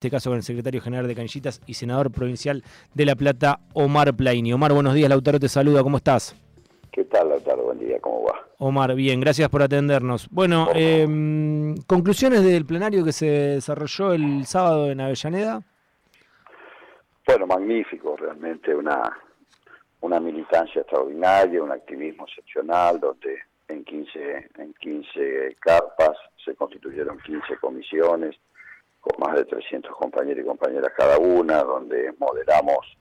este caso con el secretario general de Canillitas y senador provincial de La Plata, Omar Plaini. Omar, buenos días, Lautaro te saluda, ¿cómo estás? ¿Qué tal, Lautaro? Buen día, ¿cómo va? Omar, bien, gracias por atendernos. Bueno, em, conclusiones del plenario que se desarrolló el sábado en Avellaneda. Bueno, magnífico, realmente una, una militancia extraordinaria, un activismo excepcional, donde en 15, en 15 carpas se constituyeron 15 comisiones, con más de 300 compañeros y compañeras cada una, donde moderamos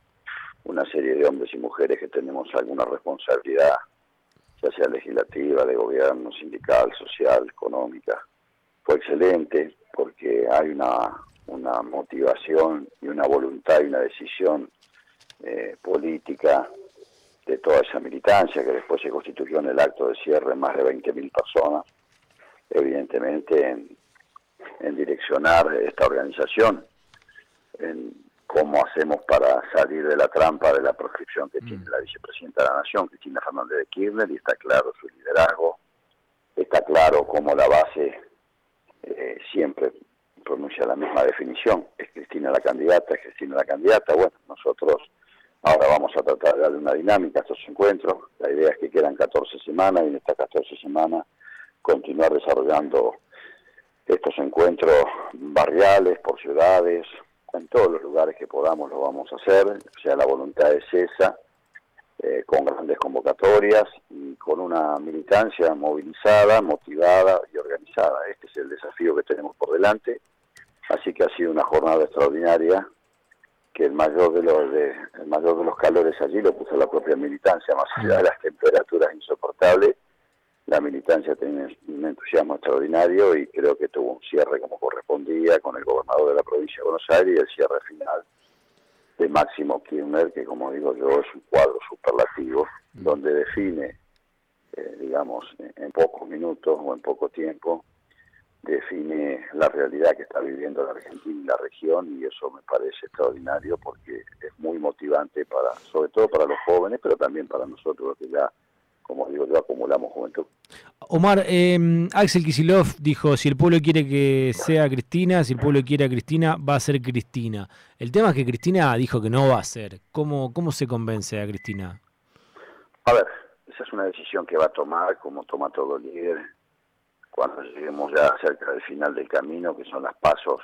una serie de hombres y mujeres que tenemos alguna responsabilidad, ya sea legislativa, de gobierno, sindical, social, económica. Fue excelente porque hay una, una motivación y una voluntad y una decisión eh, política de toda esa militancia que después se constituyó en el acto de cierre más de 20.000 personas, evidentemente en, en direccionar esta organización, en cómo hacemos para salir de la trampa de la proscripción que tiene mm. la vicepresidenta de la Nación, Cristina Fernández de Kirchner, y está claro su liderazgo, está claro cómo la base eh, siempre pronuncia la misma definición, es Cristina la candidata, es Cristina la candidata, bueno, nosotros ahora vamos a tratar de darle una dinámica a estos encuentros, la idea es que quedan 14 semanas y en estas 14 semanas continuar desarrollando estos encuentros barriales, por ciudades, en todos los lugares que podamos lo vamos a hacer, o sea, la voluntad es esa, eh, con grandes convocatorias y con una militancia movilizada, motivada y organizada. Este es el desafío que tenemos por delante, así que ha sido una jornada extraordinaria que el mayor de los el mayor de los calores allí lo puso la propia militancia, más allá de las temperaturas insoportables la militancia tiene un entusiasmo extraordinario y creo que tuvo un cierre como correspondía con el gobernador de la provincia de Buenos Aires y el cierre final de Máximo Kirchner, que como digo yo es un cuadro superlativo, mm. donde define, eh, digamos, en pocos minutos o en poco tiempo, define la realidad que está viviendo la Argentina y la región y eso me parece extraordinario porque es muy motivante para, sobre todo para los jóvenes, pero también para nosotros que ya como digo yo, acumulamos juventud. Omar, eh, Axel Kisilov dijo, si el pueblo quiere que sea Cristina, si el pueblo quiere a Cristina, va a ser Cristina. El tema es que Cristina dijo que no va a ser. ¿Cómo, cómo se convence a Cristina? A ver, esa es una decisión que va a tomar, como toma todo líder, cuando lleguemos ya cerca del final del camino, que son las pasos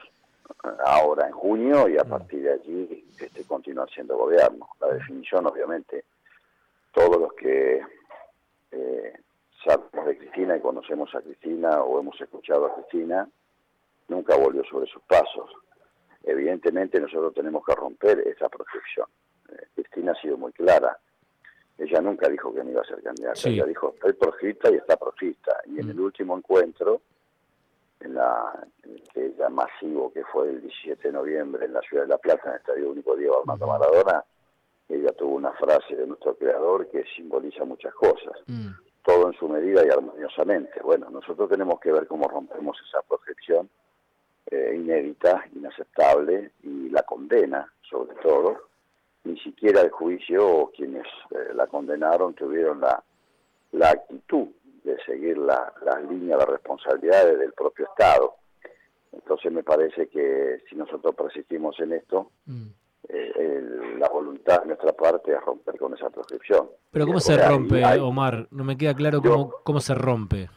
eh, ahora en junio, y a mm. partir de allí este, continuar siendo gobierno. La definición, obviamente, todos los que eh, sabemos de Cristina y conocemos a Cristina o hemos escuchado a Cristina, nunca volvió sobre sus pasos. Evidentemente nosotros tenemos que romper esa protección. Eh, Cristina ha sido muy clara. Ella nunca dijo que no iba a ser candidata. Ella dijo, estoy proscrita y está proscrita. Y en el mm. último encuentro, en, la, masivo que fue el 17 de noviembre en la ciudad de La Plata, en el Estadio Único Diego Armando Maradona, ella tuvo una frase de nuestro creador que simboliza muchas cosas, mm. todo en su medida y armoniosamente. Bueno, nosotros tenemos que ver cómo rompemos esa proyección eh, inédita, inaceptable y la condena, sobre todo. Ni siquiera el juicio o quienes eh, la condenaron tuvieron la, la actitud de seguir las la líneas de responsabilidades del propio Estado. Entonces me parece que si nosotros persistimos en esto, mm. Eh, la voluntad de nuestra parte es romper con esa proscripción. Pero ¿cómo se rompe, Omar? No me queda claro cómo, cómo se rompe.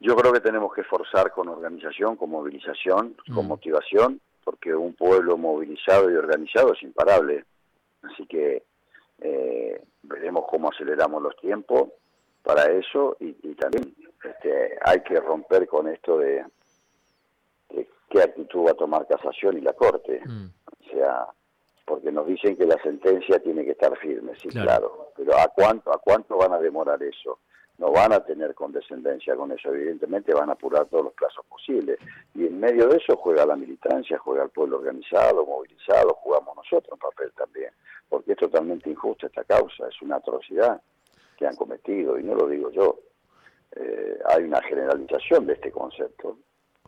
Yo creo que tenemos que esforzar con organización, con movilización, con mm. motivación, porque un pueblo movilizado y organizado es imparable. Así que eh, veremos cómo aceleramos los tiempos para eso y, también este, hay que romper con esto de, qué actitud va a tomar casación y la Corte. Mm. O sea, porque nos dicen que la sentencia tiene que estar firme, sí, claro. Pero ¿a cuánto, ¿a cuánto van a demorar eso? No van a tener condescendencia con eso, evidentemente van a apurar todos los plazos posibles. Y en medio de eso juega la militancia, juega el pueblo organizado, movilizado, jugamos nosotros en papel también, porque es totalmente injusta esta causa, es una atrocidad que han cometido, y no lo digo yo. Eh, hay una generalización de este concepto,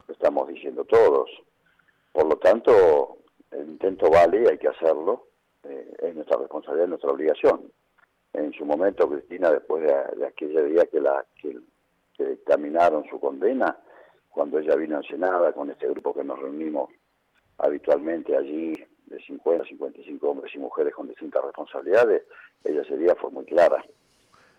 lo estamos diciendo todos. Por lo tanto, el intento vale, hay que hacerlo, eh, es nuestra responsabilidad, es nuestra obligación. En su momento, Cristina, después de, aquella día que, la, que, dictaminaron su condena, cuando ella vino a Senada con este grupo que nos reunimos habitualmente allí de 50, 55 hombres y mujeres con distintas responsabilidades, ella sería fue muy clara.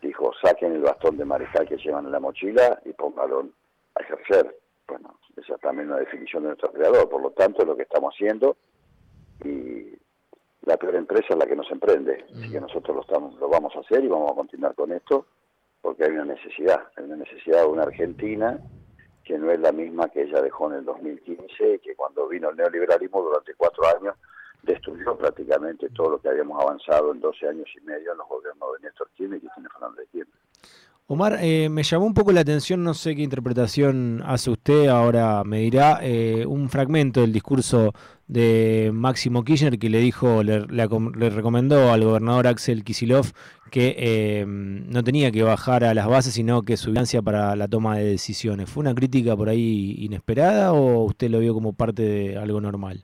Dijo, saquen el bastón de mariscal que llevan en la mochila y póngalo a ejercer. Bueno, esa es también una definición de nuestro creador, por lo tanto lo que estamos haciendo y la peor empresa es la que nos emprende, así que nosotros lo, estamos, lo vamos a hacer y vamos a continuar con esto porque hay una necesidad, hay una necesidad de una Argentina que no es la misma que ella dejó en el 2015, que cuando vino el neoliberalismo durante cuatro años destruyó prácticamente todo lo que habíamos avanzado en 12 años y medio en los gobiernos de Néstor Kirchner y Cristina Fernández de Kirchner. Omar, eh, me llamó un poco la atención, no sé qué interpretación hace usted, ahora me dirá, eh, un fragmento del discurso de Máximo Kirchner que le dijo, le, recomendó al gobernador Axel Kisilov que eh, no tenía que bajar a las bases, sino que su para la toma de decisiones. ¿Fue una crítica por ahí inesperada o usted lo vio como parte de algo normal?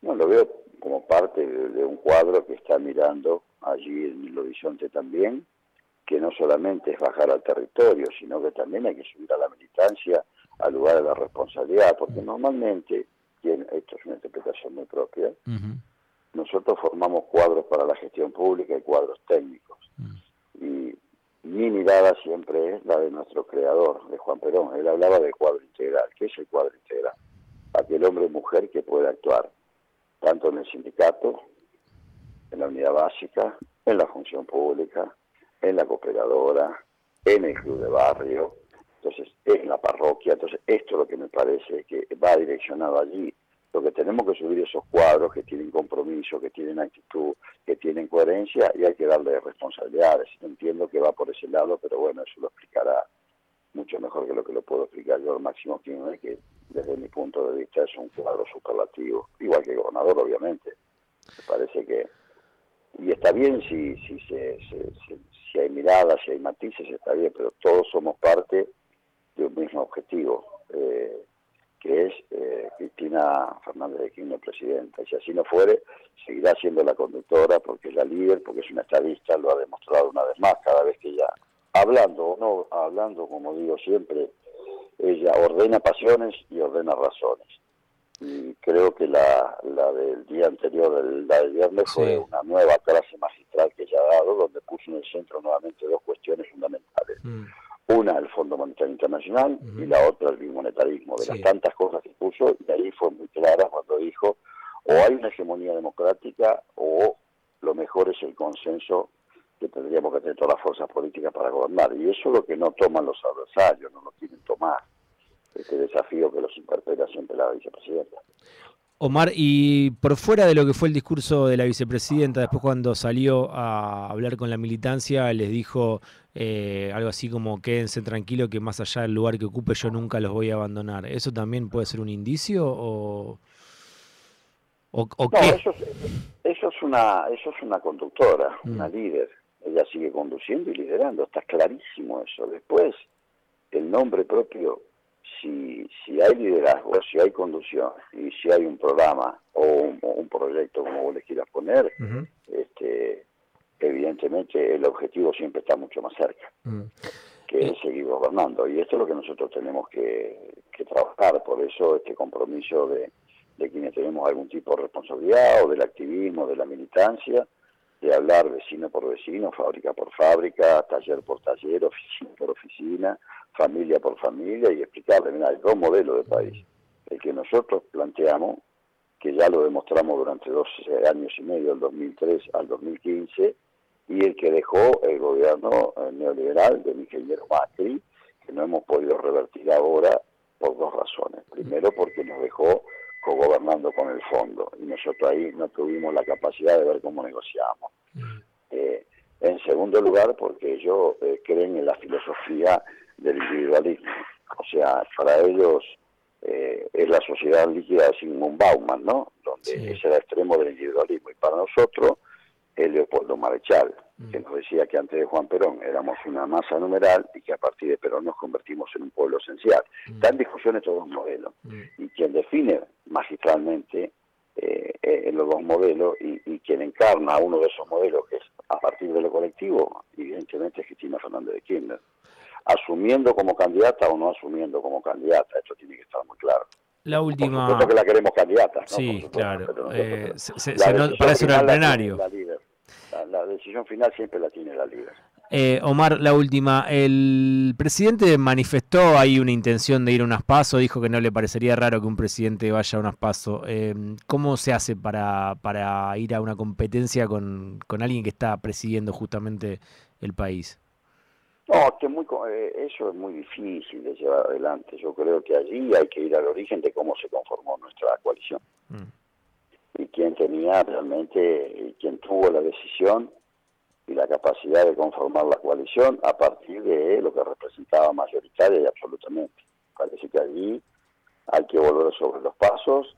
No, lo veo como parte de, un cuadro que está mirando allí en el horizonte también, que no solamente es bajar al territorio, sino que también hay que subir a la militancia, al lugar de la responsabilidad, porque normalmente, esto es una interpretación muy propia, nosotros formamos cuadros para la gestión pública y cuadros técnicos. Y mi mirada siempre es la de nuestro creador, de Juan Perón. Él hablaba de cuadro integral. ¿Qué es el cuadro integral? Aquel hombre o mujer que puede actuar tanto en el sindicato, en la unidad básica, en la función pública, en la cooperadora, en el club de barrio, entonces en la parroquia. Entonces esto es lo que me parece que va direccionado allí. Lo que tenemos que subir esos cuadros que tienen compromiso, que tienen actitud, que tienen coherencia y hay que darle responsabilidades. Entiendo que va por ese lado, pero bueno, eso lo explicará mucho mejor que lo que lo puedo explicar yo al máximo que desde mi punto de vista es un cuadro superlativo, igual que el gobernador obviamente. Me parece que, y está bien si, si, se, si hay miradas, si hay matices, está bien, pero todos somos parte de un mismo objetivo, eh, que es eh, Cristina Fernández de Kirchner presidenta. Y si así no fuere, seguirá siendo la conductora porque es la líder, porque es una estadista, lo ha demostrado una vez más, cada vez que ella, hablando o no hablando, como digo siempre, ella ordena pasiones y ordena razones. Y creo que la, la del día anterior, la del viernes, fue una nueva clase magistral que ella ha dado, donde puso en el centro nuevamente dos cuestiones fundamentales. Mm. Una, el Fondo Monetario Internacional, y la otra, el bimonetarismo. De las tantas cosas que puso, y ahí fue muy clara cuando dijo, o hay una hegemonía democrática, o lo mejor es el consenso que tendríamos que tener todas las fuerzas políticas para gobernar. Y eso es lo que no toman los adversarios, no lo quieren tomar. Ese desafío que los interpela siempre la vicepresidenta. Omar, y por fuera de lo que fue el discurso de la vicepresidenta, después cuando salió a hablar con la militancia, les dijo eh, algo así como quédense tranquilo que más allá del lugar que ocupe yo nunca los voy a abandonar. ¿Eso también puede ser un indicio o, o, no, Eso, eso, es una, eso es una conductora, una mm. líder ella sigue conduciendo y liderando, está clarísimo eso. Después, el nombre propio, si, si hay liderazgo, si hay conducción y si hay un programa o un, proyecto, como vos le quieras poner, este, evidentemente el objetivo siempre está mucho más cerca. que es seguir gobernando. Y esto es lo que nosotros tenemos que, que trabajar, por eso este compromiso de, de quienes tenemos algún tipo de responsabilidad o del activismo, de la militancia, de hablar vecino por vecino, fábrica por fábrica, taller por taller, oficina por oficina, familia por familia y explicarle, mira, hay dos modelos de país. El que nosotros planteamos, que ya lo demostramos durante dos años y medio, del 2003 al 2015, y el que dejó el gobierno eh, neoliberal del ingeniero Macri, que no hemos podido revertir ahora por dos razones. Primero, porque nos dejó gobernando con el fondo y nosotros ahí no tuvimos la capacidad de ver cómo negociamos. Mm. Eh, en segundo lugar, porque ellos eh, creen en la filosofía del individualismo. O sea, para ellos eh, es la sociedad líquida de Sigmund Bauman, ¿no? Donde ese es el extremo del individualismo. Y para nosotros, el Leopoldo Marechal, que mm. nos decía que antes de Juan Perón éramos una masa numeral y que a partir de Perón nos convertimos en un pueblo esencial. Mm. Están en discusión estos dos modelos. Mm. Y quien define magistralmente eh, eh, los dos modelos y, quien encarna uno de esos modelos, que es a partir de lo colectivo, evidentemente es Cristina Fernández de Kirchner. Asumiendo como candidata o no asumiendo como candidata, esto tiene que estar muy claro. La última. Por que la queremos candidata. ¿no? Sí, claro. Eh, se, parece un plenario. La, decisión final siempre la tiene la líder. Eh, Omar, la última. El presidente manifestó ahí una intención de ir a unas pasos, dijo que no le parecería raro que un presidente vaya a unas pasos. Eh, ¿Cómo se hace para, para ir a una competencia con, con alguien que está presidiendo justamente el país? No, que muy, eh, eso es muy difícil de llevar adelante. Yo creo que allí hay que ir al origen de cómo se conformó nuestra coalición. Mm. Y quién tenía realmente, quién tuvo la decisión y la capacidad de conformar la coalición a partir de lo que representaba mayoritaria y absolutamente. Parece que allí hay que volver sobre los pasos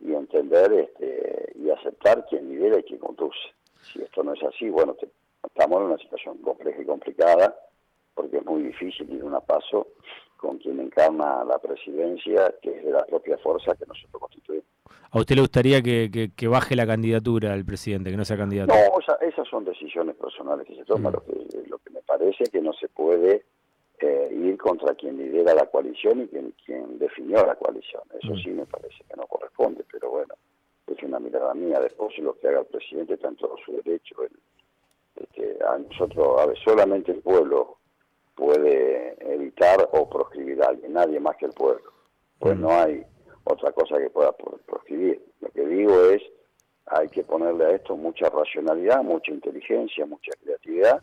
y entender este, y aceptar quién lidera y quién conduce. Si esto no es así, bueno, estamos en una situación compleja y complicada porque es muy difícil ir un paso con quien encarna la presidencia, que es de la propia fuerza que nosotros constituimos. ¿A usted le gustaría que, que, baje la candidatura al presidente, que no sea candidato? No, esas son decisiones personales que se toman. Mm. Lo, que, lo que me parece que no se puede eh, ir contra quien lidera la coalición y quien, quien definió la coalición. Eso mm. sí me parece que no corresponde, pero bueno, es una mirada mía. Después lo que haga el presidente está en todo su derecho. El, a nosotros, a ver, solamente el pueblo puede evitar o proscribir a alguien, nadie más que el pueblo. Pues no hay otra cosa que pueda proscribir. Lo que digo es, hay que ponerle a esto mucha racionalidad, mucha inteligencia, mucha creatividad,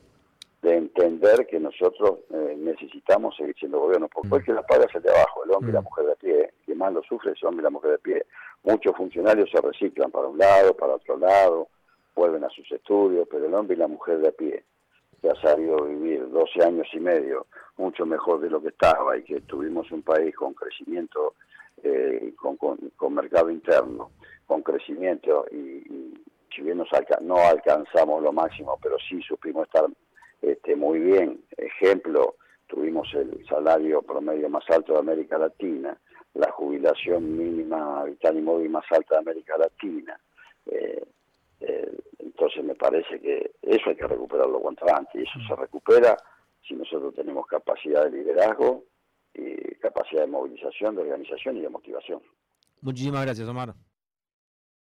de entender que nosotros eh, necesitamos seguir siendo gobierno, porque es que la paga es de abajo, el hombre y la mujer de pie, que más lo sufre es el hombre y la mujer de pie. Muchos funcionarios se reciclan para un lado, para otro lado, vuelven a sus estudios, pero el hombre y la mujer de pie que ha sabido vivir 12 años y medio mucho mejor de lo que estaba y que tuvimos un país con crecimiento, eh, con, con, mercado interno, con crecimiento y, si bien nos no alcanzamos lo máximo, pero sí supimos estar este, muy bien. Ejemplo, tuvimos el salario promedio más alto de América Latina, la jubilación mínima vital y móvil más alta de América Latina. Eh, eh, entonces me parece que eso hay que recuperarlo cuanto antes y eso se recupera si nosotros tenemos capacidad de liderazgo y capacidad de movilización, de organización y de motivación. Muchísimas gracias, Omar.